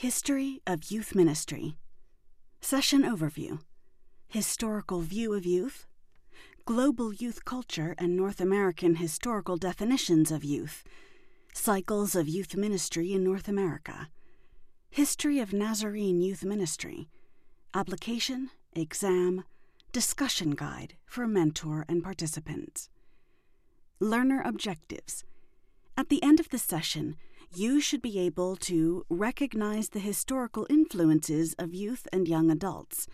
History of Youth Ministry. Session Overview Historical View of Youth. Global Youth Culture and North American Historical Definitions of Youth. Cycles of Youth Ministry in North America. History of Nazarene Youth Ministry. Application, Exam, Discussion Guide for Mentor and Participants. Learner Objectives. At the end of the session, you should be able to recognize the historical influences of youth and young adults,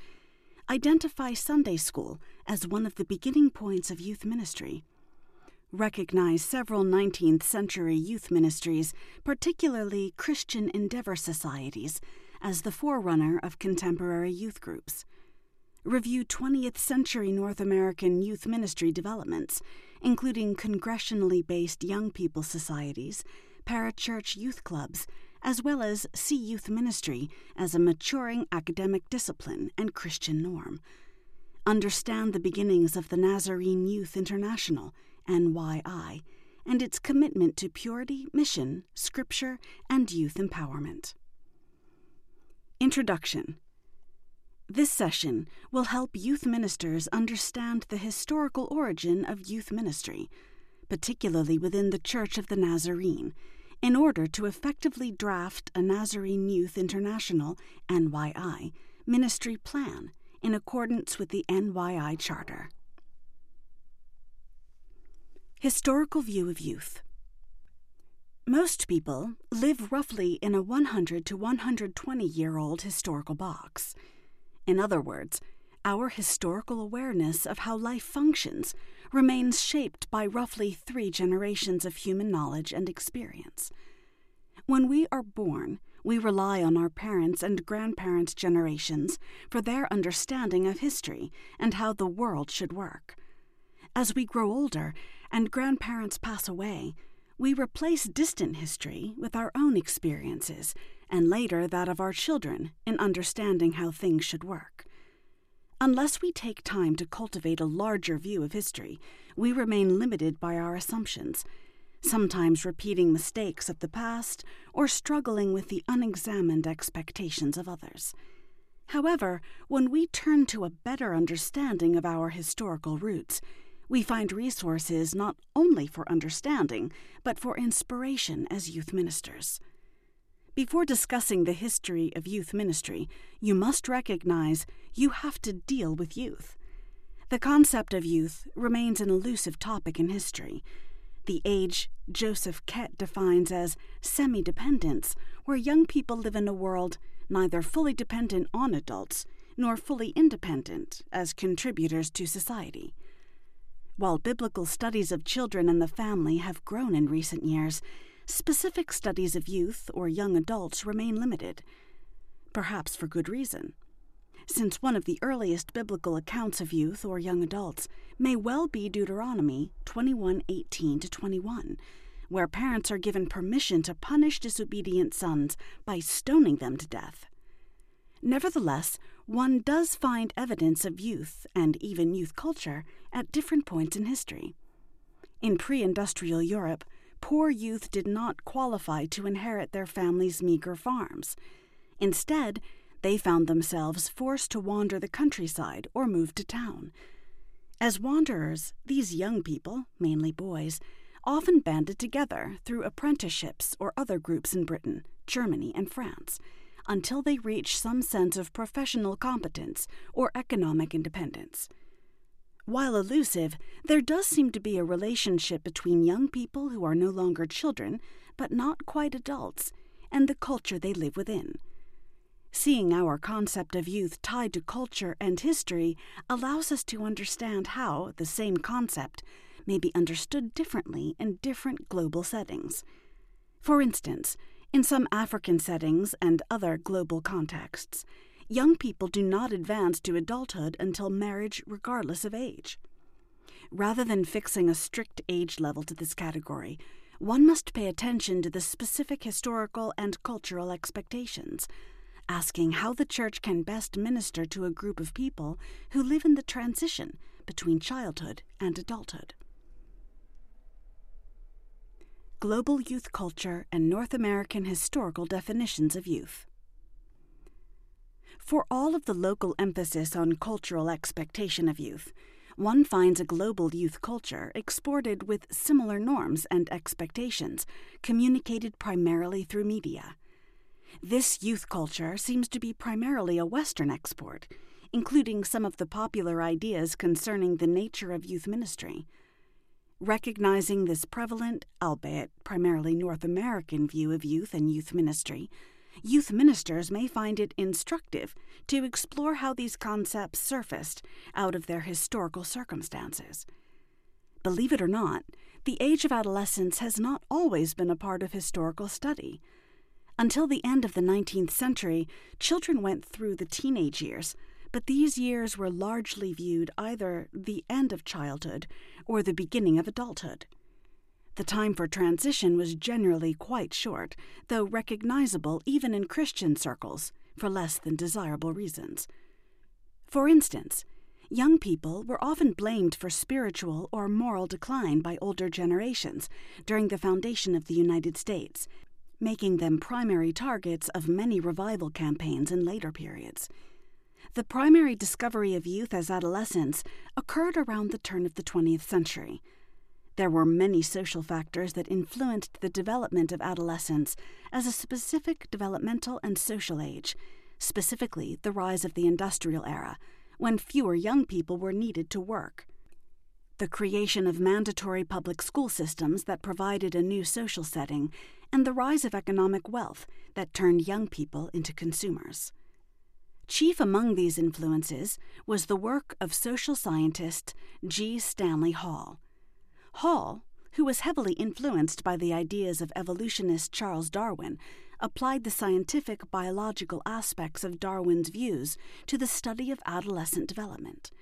identify Sunday school as one of the beginning points of youth ministry, recognize several 19th century youth ministries, particularly Christian Endeavor societies, as the forerunner of contemporary youth groups. Review 20th century North American youth ministry developments, including congressionally based young people societies parachurch youth clubs, as well as see youth ministry as a maturing academic discipline and Christian norm. Understand the beginnings of the Nazarene Youth International, NYI, and its commitment to purity, mission, scripture, and youth empowerment. Introduction This session will help youth ministers understand the historical origin of youth ministry, particularly within the Church of the Nazarene in order to effectively draft a Nazarene Youth International NYI ministry plan in accordance with the NYI Charter. Historical View of Youth Most people live roughly in a 100 to 120 year old historical box. In other words, our historical awareness of how life functions remains shaped by roughly three generations of human knowledge and experience. When we are born, we rely on our parents' and grandparents' generations for their understanding of history and how the world should work. As we grow older and grandparents pass away, we replace distant history with our own experiences and later that of our children in understanding how things should work. Unless we take time to cultivate a larger view of history, we remain limited by our assumptions, sometimes repeating mistakes of the past or struggling with the unexamined expectations of others. However, when we turn to a better understanding of our historical roots, we find resources not only for understanding, but for inspiration as youth ministers. Before discussing the history of youth ministry, you must recognize you have to deal with youth. The concept of youth remains an elusive topic in history. The age Joseph Kett defines as semi dependence, where young people live in a world neither fully dependent on adults nor fully independent as contributors to society. While biblical studies of children and the family have grown in recent years, specific studies of youth or young adults remain limited, perhaps for good reason, since one of the earliest biblical accounts of youth or young adults may well be Deuteronomy 21:18 to 21, where parents are given permission to punish disobedient sons by stoning them to death. Nevertheless, one does find evidence of youth and even youth culture at different points in history. In pre industrial Europe, poor youth did not qualify to inherit their family's meager farms. Instead, they found themselves forced to wander the countryside or move to town. As wanderers, these young people, mainly boys, often banded together through apprenticeships or other groups in Britain, Germany, and France until they reached some sense of professional competence or economic independence. While elusive, there does seem to be a relationship between young people who are no longer children, but not quite adults, and the culture they live within. Seeing our concept of youth tied to culture and history allows us to understand how the same concept may be understood differently in different global settings. For instance, in some African settings and other global contexts, young people do not advance to adulthood until marriage, regardless of age. Rather than fixing a strict age level to this category, one must pay attention to the specific historical and cultural expectations, asking how the Church can best minister to a group of people who live in the transition between childhood and adulthood. Global Youth Culture and North American Historical Definitions of Youth. For all of the local emphasis on cultural expectation of youth, one finds a global youth culture exported with similar norms and expectations, communicated primarily through media. This youth culture seems to be primarily a Western export, including some of the popular ideas concerning the nature of youth ministry. Recognizing this prevalent, albeit primarily North American view of youth and youth ministry, youth ministers may find it instructive to explore how these concepts surfaced out of their historical circumstances. Believe it or not, the age of adolescence has not always been a part of historical study. Until the end of the 19th century, children went through the teenage years, but these years were largely viewed either the end of childhood or the beginning of adulthood. The time for transition was generally quite short, though recognizable even in Christian circles for less than desirable reasons. For instance, young people were often blamed for spiritual or moral decline by older generations during the foundation of the United States, making them primary targets of many revival campaigns in later periods. The primary discovery of youth as adolescents occurred around the turn of the 20th century. There were many social factors that influenced the development of adolescence as a specific developmental and social age, specifically the rise of the industrial era, when fewer young people were needed to work. The creation of mandatory public school systems that provided a new social setting, and the rise of economic wealth that turned young people into consumers. Chief among these influences was the work of social scientist G. Stanley Hall Hall, who was heavily influenced by the ideas of evolutionist Charles Darwin, applied the scientific biological aspects of Darwin's views to the study of adolescent development.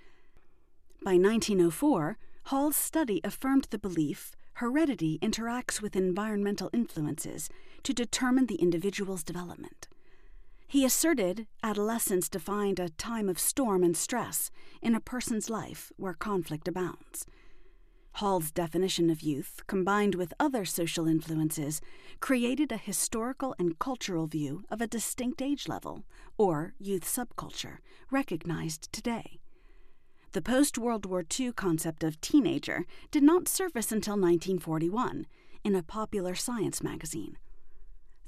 By 1904, Hall's study affirmed the belief heredity interacts with environmental influences to determine the individual's development. He asserted adolescence defined a time of storm and stress in a person's life where conflict abounds. Hall's definition of youth, combined with other social influences, created a historical and cultural view of a distinct age level, or youth subculture, recognized today. The post World War II concept of teenager did not surface until 1941 in a popular science magazine.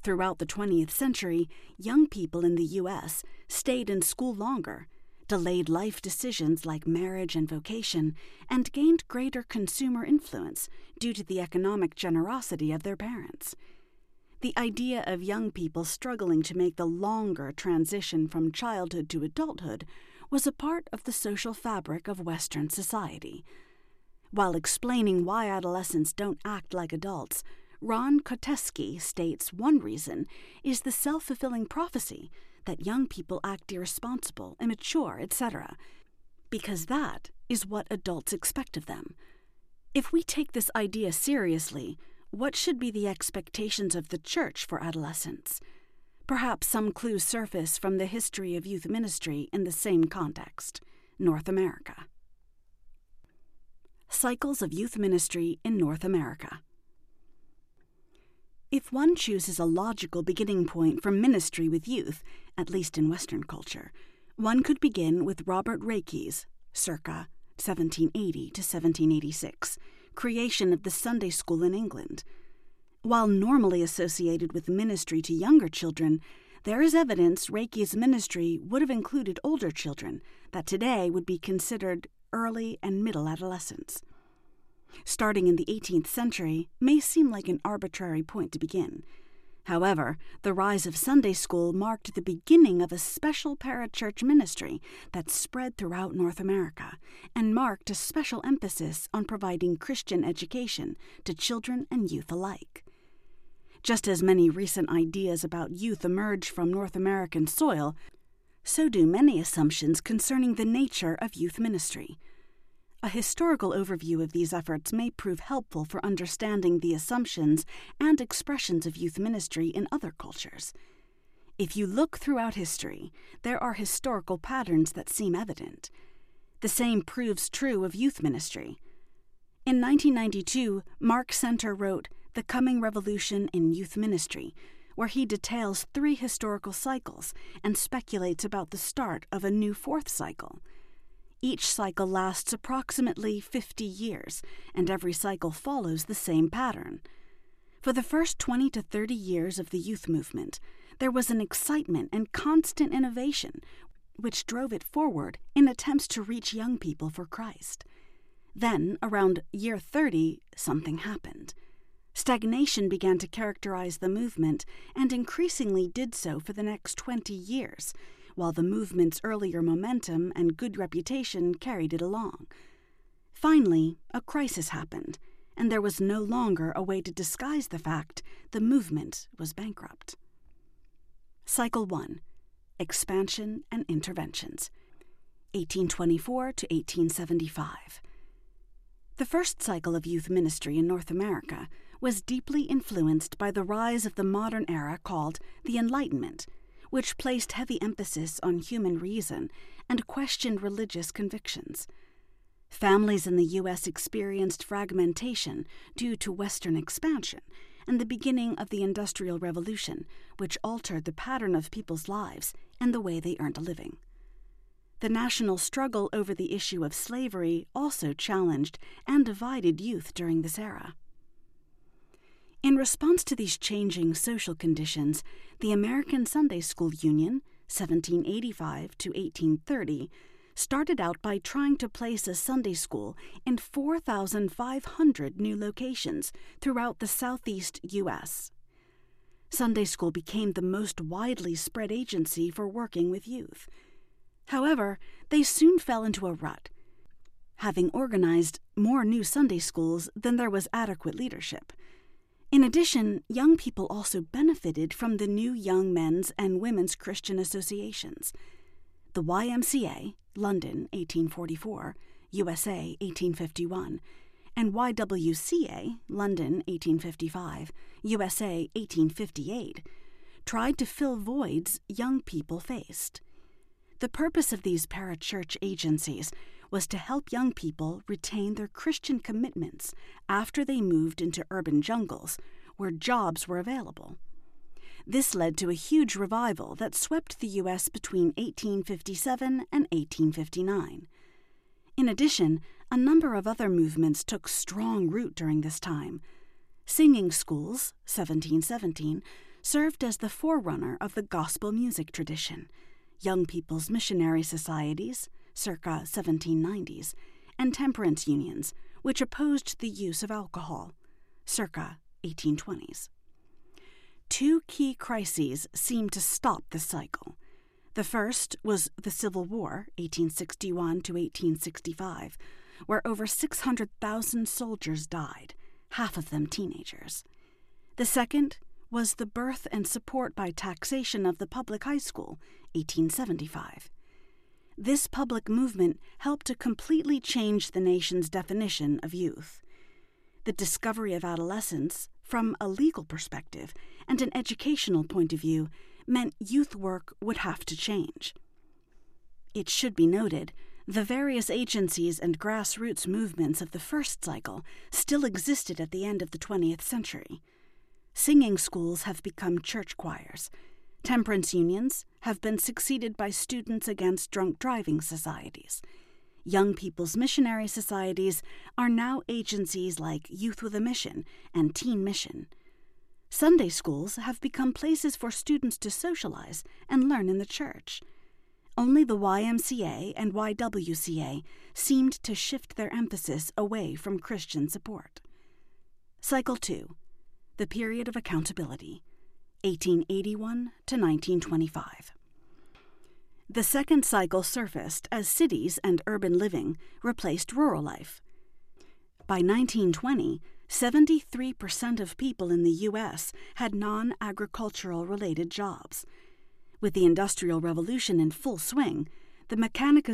Throughout the 20th century, young people in the U.S. stayed in school longer delayed life decisions like marriage and vocation, and gained greater consumer influence due to the economic generosity of their parents. The idea of young people struggling to make the longer transition from childhood to adulthood was a part of the social fabric of Western society. While explaining why adolescents don't act like adults, Ron Koteskey states one reason is the self fulfilling prophecy that young people act irresponsible, immature, etc., because that is what adults expect of them. If we take this idea seriously, what should be the expectations of the church for adolescents? Perhaps some clues surface from the history of youth ministry in the same context North America. Cycles of Youth Ministry in North America. If one chooses a logical beginning point for ministry with youth, at least in Western culture, one could begin with Robert Raikes, circa 1780 to 1786, creation of the Sunday school in England. While normally associated with ministry to younger children, there is evidence Raikes' ministry would have included older children that today would be considered early and middle adolescents starting in the 18th century, may seem like an arbitrary point to begin. However, the rise of Sunday school marked the beginning of a special parachurch ministry that spread throughout North America and marked a special emphasis on providing Christian education to children and youth alike. Just as many recent ideas about youth emerge from North American soil, so do many assumptions concerning the nature of youth ministry. A historical overview of these efforts may prove helpful for understanding the assumptions and expressions of youth ministry in other cultures. If you look throughout history, there are historical patterns that seem evident. The same proves true of youth ministry. In 1992, Mark Senter wrote The Coming Revolution in Youth Ministry, where he details three historical cycles and speculates about the start of a new fourth cycle. Each cycle lasts approximately 50 years, and every cycle follows the same pattern. For the first 20 to 30 years of the youth movement, there was an excitement and constant innovation which drove it forward in attempts to reach young people for Christ. Then, around year 30, something happened. Stagnation began to characterize the movement and increasingly did so for the next 20 years, while the movement's earlier momentum and good reputation carried it along. Finally, a crisis happened, and there was no longer a way to disguise the fact the movement was bankrupt. Cycle 1 Expansion and Interventions 1824 to 1875. The first cycle of youth ministry in North America was deeply influenced by the rise of the modern era called the Enlightenment, which placed heavy emphasis on human reason and questioned religious convictions. Families in the U.S. experienced fragmentation due to Western expansion and the beginning of the Industrial Revolution, which altered the pattern of people's lives and the way they earned a living. The national struggle over the issue of slavery also challenged and divided youth during this era. In response to these changing social conditions, the American Sunday School Union, 1785 to 1830, started out by trying to place a Sunday school in 4,500 new locations throughout the southeast U.S. Sunday school became the most widely spread agency for working with youth. However, they soon fell into a rut, having organized more new Sunday schools than there was adequate leadership. In addition, young people also benefited from the new Young Men's and Women's Christian Associations. The YMCA, London 1844, USA 1851, and YWCA, London 1855, USA 1858, tried to fill voids young people faced. The purpose of these parachurch agencies was to help young people retain their Christian commitments after they moved into urban jungles where jobs were available. This led to a huge revival that swept the U.S. between 1857 and 1859. In addition, a number of other movements took strong root during this time. Singing schools, 1717, served as the forerunner of the gospel music tradition. Young People's Missionary Societies, circa 1790s, and temperance unions, which opposed the use of alcohol, circa 1820s two key crises seemed to stop the cycle. The first was the Civil War, 1861 to 1865, where over 600,000 soldiers died, half of them teenagers. The second was the birth and support by taxation of the public high school, 1875. This public movement helped to completely change the nation's definition of youth. The discovery of adolescence, from a legal perspective and an educational point of view, meant youth work would have to change. It should be noted the various agencies and grassroots movements of the first cycle still existed at the end of the 20th century. Singing schools have become church choirs. Temperance unions have been succeeded by Students Against Drunk Driving societies. Young People's Missionary Societies are now agencies like Youth with a Mission and Teen Mission. Sunday schools have become places for students to socialize and learn in the church. Only the YMCA and YWCA seemed to shift their emphasis away from Christian support. Cycle 2 The Period of Accountability, 1881 to 1925. The second cycle surfaced as cities and urban living replaced rural life. By 1920, 73% of people in the U.S. had non agricultural related jobs. With the Industrial Revolution in full swing, the, mechanic-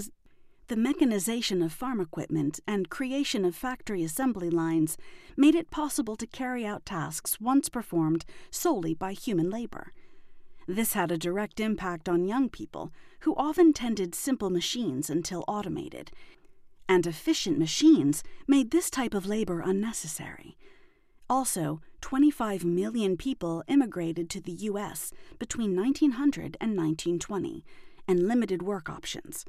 the mechanization of farm equipment and creation of factory assembly lines made it possible to carry out tasks once performed solely by human labor. This had a direct impact on young people, who often tended simple machines until automated. And efficient machines made this type of labor unnecessary. Also, 25 million people immigrated to the U.S. between 1900 and 1920, and limited work options.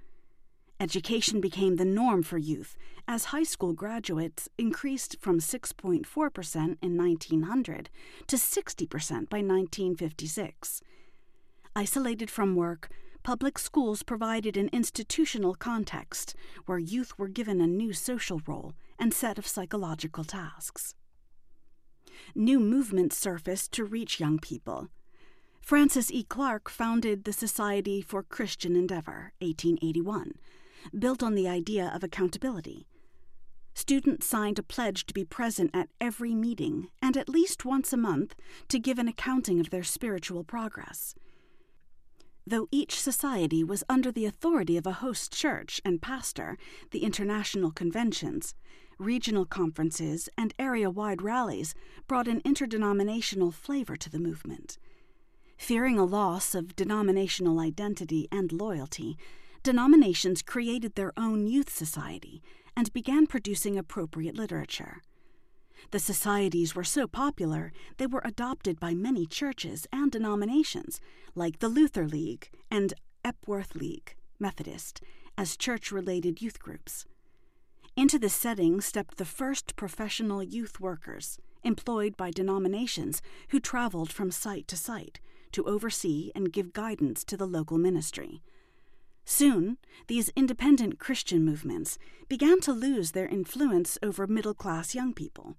Education became the norm for youth as high school graduates increased from 6.4% in 1900 to 60% by 1956. Isolated from work, public schools provided an institutional context where youth were given a new social role and set of psychological tasks new movements surfaced to reach young people. Francis E. Clark founded the Society for Christian Endeavor, 1881, built on the idea of accountability. Students signed a pledge to be present at every meeting and at least once a month to give an accounting of their spiritual progress. Though each society was under the authority of a host church and pastor, the international conventions, regional conferences, and area wide rallies brought an interdenominational flavor to the movement. Fearing a loss of denominational identity and loyalty, denominations created their own youth society and began producing appropriate literature. The societies were so popular they were adopted by many churches and denominations, like the Luther League and Epworth League, Methodist, as church related youth groups. Into this setting stepped the first professional youth workers, employed by denominations who traveled from site to site to oversee and give guidance to the local ministry. Soon, these independent Christian movements began to lose their influence over middle class young people.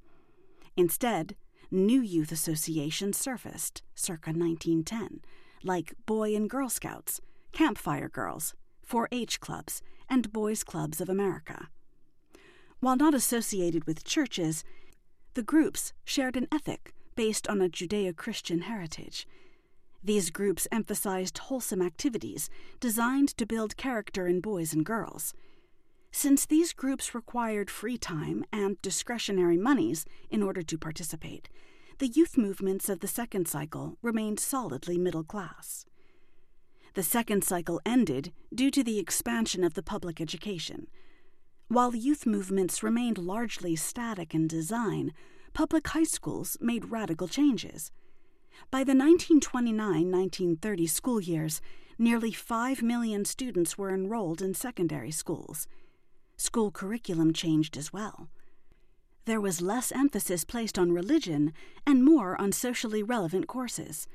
Instead, new youth associations surfaced circa 1910, like Boy and Girl Scouts, Campfire Girls, 4 H clubs, and Boys Clubs of America. While not associated with churches, the groups shared an ethic based on a Judeo Christian heritage. These groups emphasized wholesome activities designed to build character in boys and girls. Since these groups required free time and discretionary monies in order to participate, the youth movements of the second cycle remained solidly middle class. The second cycle ended due to the expansion of the public education. While youth movements remained largely static in design, public high schools made radical changes. By the 1929 1930 school years, nearly 5 million students were enrolled in secondary schools. School curriculum changed as well. There was less emphasis placed on religion and more on socially relevant courses.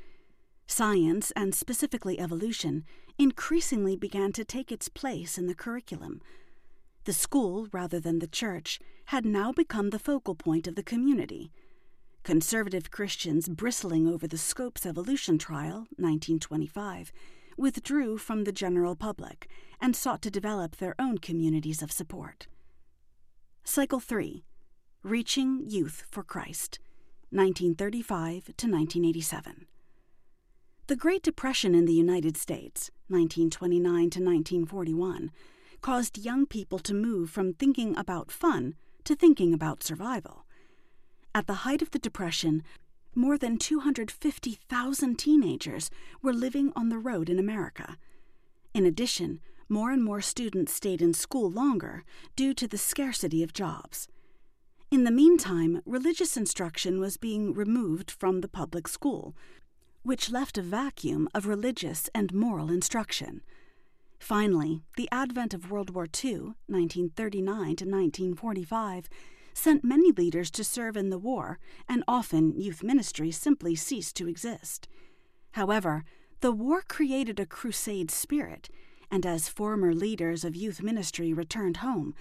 Science, and specifically evolution, increasingly began to take its place in the curriculum the school, rather than the church, had now become the focal point of the community. Conservative Christians bristling over the Scopes Evolution Trial, 1925, withdrew from the general public and sought to develop their own communities of support. Cycle 3 Reaching Youth for Christ, 1935 to 1987. The Great Depression in the United States, 1929 to 1941, caused young people to move from thinking about fun to thinking about survival. At the height of the Depression, more than 250,000 teenagers were living on the road in America. In addition, more and more students stayed in school longer due to the scarcity of jobs. In the meantime, religious instruction was being removed from the public school, which left a vacuum of religious and moral instruction. Finally, the advent of World War II, 1939 to 1945, sent many leaders to serve in the war, and often youth ministry simply ceased to exist. However, the war created a crusade spirit, and as former leaders of youth ministry returned home,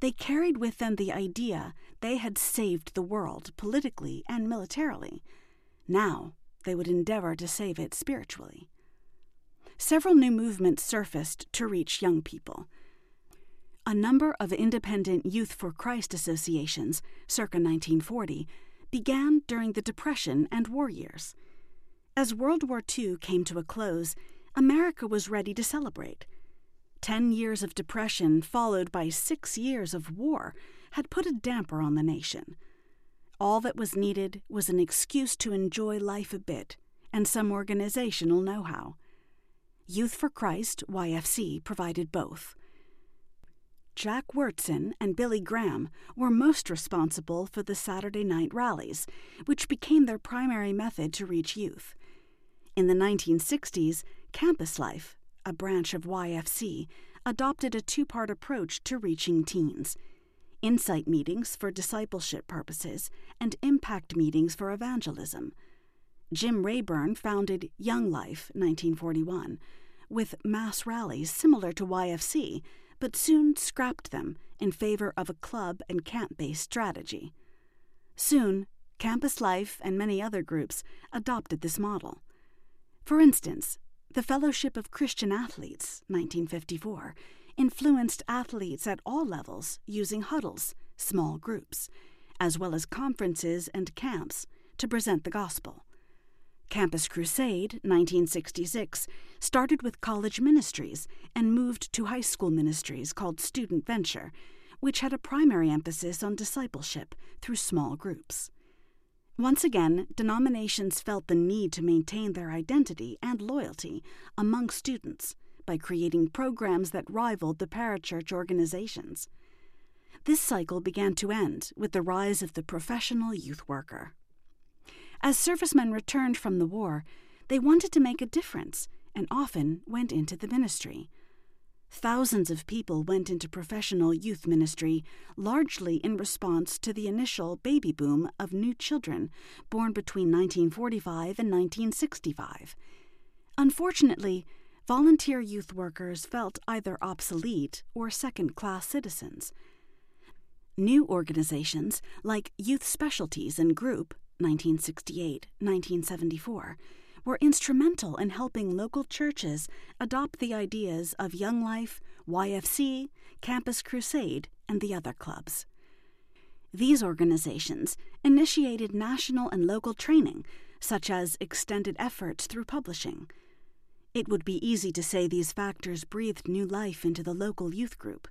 they carried with them the idea they had saved the world politically and militarily. Now they would endeavor to save it spiritually several new movements surfaced to reach young people. A number of independent Youth for Christ associations, circa 1940, began during the Depression and war years. As World War II came to a close, America was ready to celebrate. Ten years of depression, followed by six years of war, had put a damper on the nation. All that was needed was an excuse to enjoy life a bit and some organizational know how. Youth for Christ, YFC, provided both. Jack Wyrtzen and Billy Graham were most responsible for the Saturday night rallies, which became their primary method to reach youth. In the 1960s, Campus Life, a branch of YFC, adopted a two part approach to reaching teens insight meetings for discipleship purposes and impact meetings for evangelism. Jim Rayburn founded Young Life 1941 with mass rallies similar to YFC, but soon scrapped them in favor of a club and camp based strategy. Soon, Campus Life and many other groups adopted this model. For instance, the Fellowship of Christian Athletes, 1954, influenced athletes at all levels using huddles, small groups, as well as conferences and camps to present the gospel. Campus Crusade, 1966, started with college ministries and moved to high school ministries called Student Venture, which had a primary emphasis on discipleship through small groups. Once again, denominations felt the need to maintain their identity and loyalty among students by creating programs that rivaled the parachurch organizations. This cycle began to end with the rise of the professional youth worker. As servicemen returned from the war, they wanted to make a difference and often went into the ministry. Thousands of people went into professional youth ministry, largely in response to the initial baby boom of new children born between 1945 and 1965. Unfortunately, volunteer youth workers felt either obsolete or second class citizens. New organizations like Youth Specialties and Group 1968 1974 were instrumental in helping local churches adopt the ideas of Young Life, YFC, Campus Crusade, and the other clubs. These organizations initiated national and local training, such as extended efforts through publishing. It would be easy to say these factors breathed new life into the local youth group.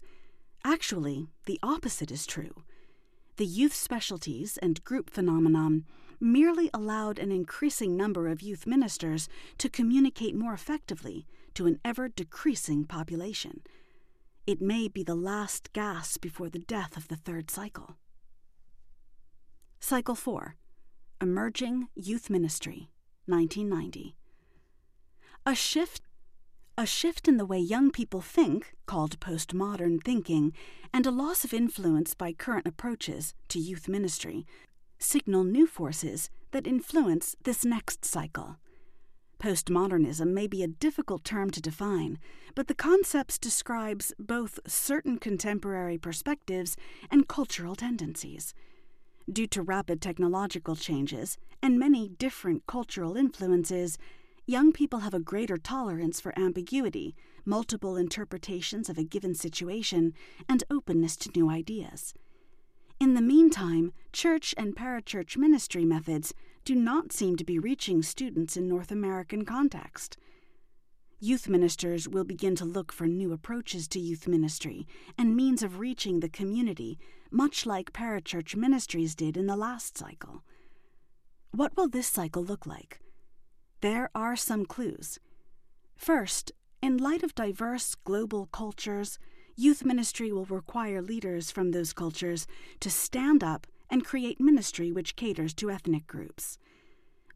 Actually, the opposite is true. The youth specialties and group phenomenon merely allowed an increasing number of youth ministers to communicate more effectively to an ever decreasing population. It may be the last gasp before the death of the third cycle. Cycle 4 Emerging Youth Ministry, 1990. A shift a shift in the way young people think, called postmodern thinking, and a loss of influence by current approaches to youth ministry signal new forces that influence this next cycle. Postmodernism may be a difficult term to define, but the concept describes both certain contemporary perspectives and cultural tendencies. Due to rapid technological changes and many different cultural influences, young people have a greater tolerance for ambiguity, multiple interpretations of a given situation, and openness to new ideas. In the meantime, church and parachurch ministry methods do not seem to be reaching students in North American context. Youth ministers will begin to look for new approaches to youth ministry and means of reaching the community, much like parachurch ministries did in the last cycle. What will this cycle look like? There are some clues. First, in light of diverse global cultures, youth ministry will require leaders from those cultures to stand up and create ministry which caters to ethnic groups.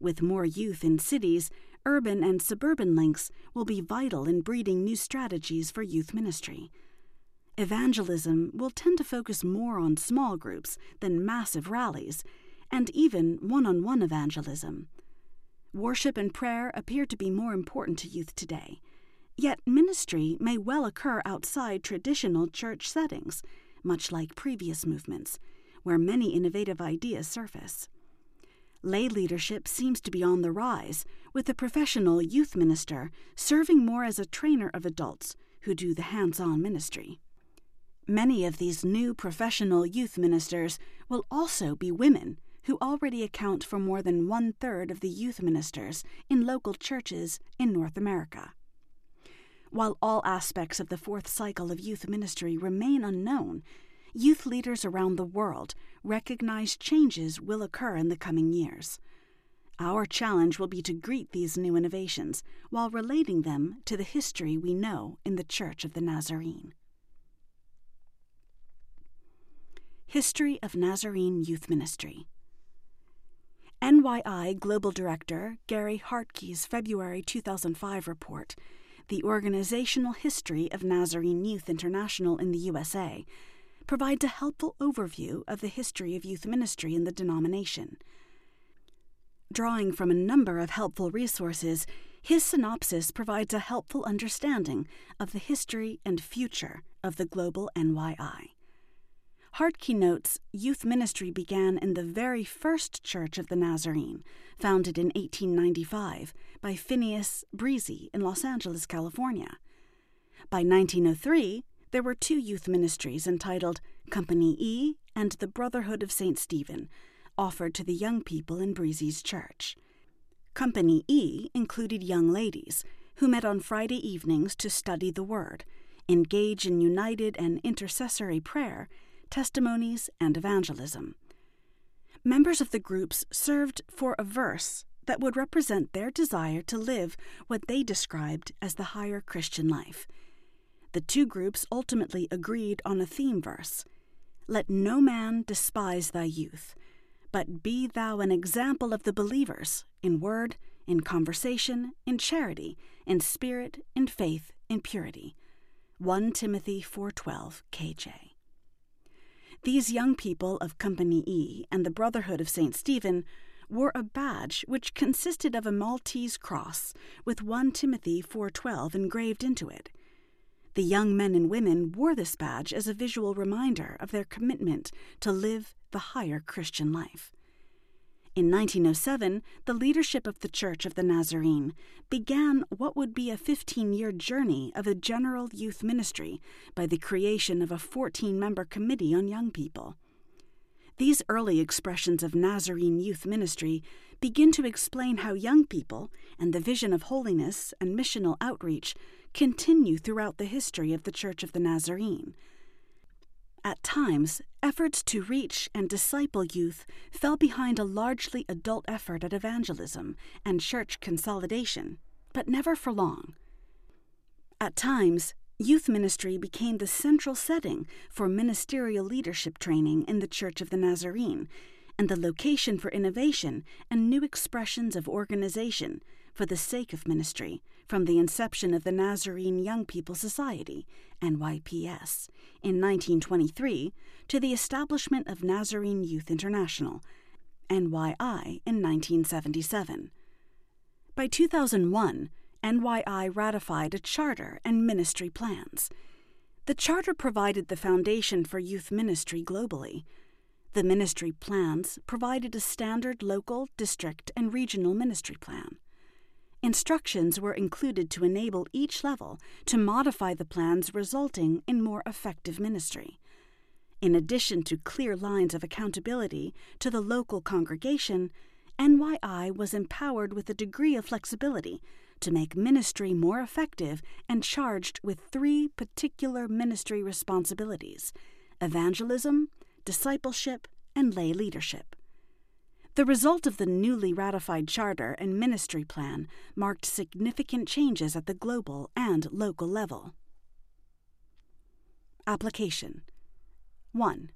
With more youth in cities, urban and suburban links will be vital in breeding new strategies for youth ministry. Evangelism will tend to focus more on small groups than massive rallies, and even one on one evangelism. Worship and prayer appear to be more important to youth today. Yet ministry may well occur outside traditional church settings, much like previous movements, where many innovative ideas surface. Lay leadership seems to be on the rise, with the professional youth minister serving more as a trainer of adults who do the hands on ministry. Many of these new professional youth ministers will also be women who already account for more than one third of the youth ministers in local churches in North America. While all aspects of the fourth cycle of youth ministry remain unknown, youth leaders around the world recognize changes will occur in the coming years. Our challenge will be to greet these new innovations while relating them to the history we know in the Church of the Nazarene. History of Nazarene Youth Ministry. NYI Global Director Gary Hartke's February 2005 report, The Organizational History of Nazarene Youth International in the USA, provides a helpful overview of the history of youth ministry in the denomination. Drawing from a number of helpful resources, his synopsis provides a helpful understanding of the history and future of the global NYI. Hartke notes youth ministry began in the very first Church of the Nazarene, founded in 1895 by Phineas Bresee in Los Angeles, California. By 1903, there were two youth ministries entitled Company E and the Brotherhood of St. Stephen, offered to the young people in Bresee's church. Company E included young ladies who met on Friday evenings to study the Word, engage in united and intercessory prayer, testimonies, and evangelism. Members of the groups served for a verse that would represent their desire to live what they described as the higher Christian life. The two groups ultimately agreed on a theme verse Let no man despise thy youth, but be thou an example of the believers in word, in conversation, in charity, in spirit, in faith, in purity. 1 Timothy 4:12 KJ. These young people of Company E and the Brotherhood of St. Stephen wore a badge which consisted of a Maltese cross with 1 Timothy 4:12 engraved into it. The young men and women wore this badge as a visual reminder of their commitment to live the higher Christian life. In 1907, the leadership of the Church of the Nazarene began what would be a 15 year journey of a general youth ministry by the creation of a 14 member committee on young people. These early expressions of Nazarene youth ministry begin to explain how young people and the vision of holiness and missional outreach continue throughout the history of the Church of the Nazarene. At times, efforts to reach and disciple youth fell behind a largely adult effort at evangelism and church consolidation, but never for long. At times, youth ministry became the central setting for ministerial leadership training in the Church of the Nazarene and the location for innovation and new expressions of organization for the sake of ministry from the inception of the Nazarene Young People Society, NYPS, in 1923 to the establishment of Nazarene Youth International, NYI, in 1977. By 2001, NYI ratified a charter and ministry plans. The charter provided the foundation for youth ministry globally. The ministry plans provided a standard local, district, and regional ministry plan. Instructions were included to enable each level to modify the plans, resulting in more effective ministry. In addition to clear lines of accountability to the local congregation, NYI was empowered with a degree of flexibility to make ministry more effective and charged with three particular ministry responsibilities evangelism, discipleship, and lay leadership. The result of the newly ratified charter and ministry plan marked significant changes at the global and local level. Application 1.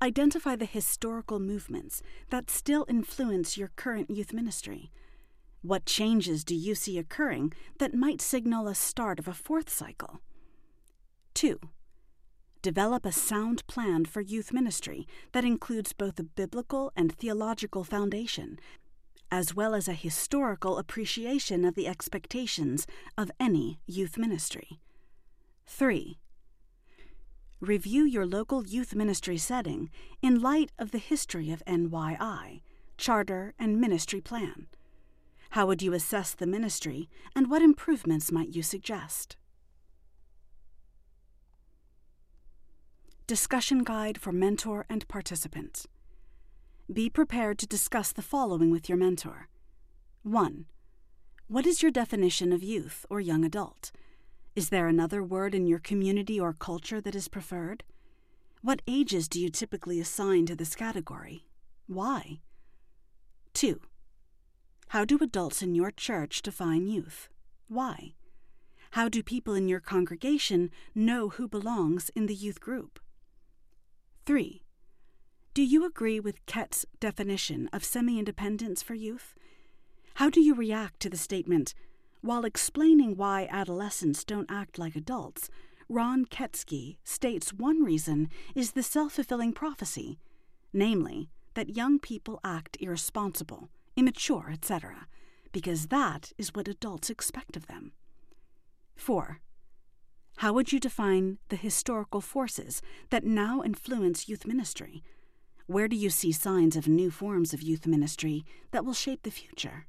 Identify the historical movements that still influence your current youth ministry. What changes do you see occurring that might signal a start of a fourth cycle? 2. Develop a sound plan for youth ministry that includes both a biblical and theological foundation, as well as a historical appreciation of the expectations of any youth ministry. 3. Review your local youth ministry setting in light of the history of NYI, charter, and ministry plan. How would you assess the ministry, and what improvements might you suggest? Discussion Guide for Mentor and Participants. Be prepared to discuss the following with your mentor. 1. What is your definition of youth or young adult? Is there another word in your community or culture that is preferred? What ages do you typically assign to this category? Why? 2. How do adults in your church define youth? Why? How do people in your congregation know who belongs in the youth group? 3. Do you agree with Kett's definition of semi independence for youth? How do you react to the statement, while explaining why adolescents don't act like adults, Ron Koteskey states one reason is the self fulfilling prophecy, namely, that young people act irresponsible, immature, etc., because that is what adults expect of them. 4. How would you define the historical forces that now influence youth ministry? Where do you see signs of new forms of youth ministry that will shape the future?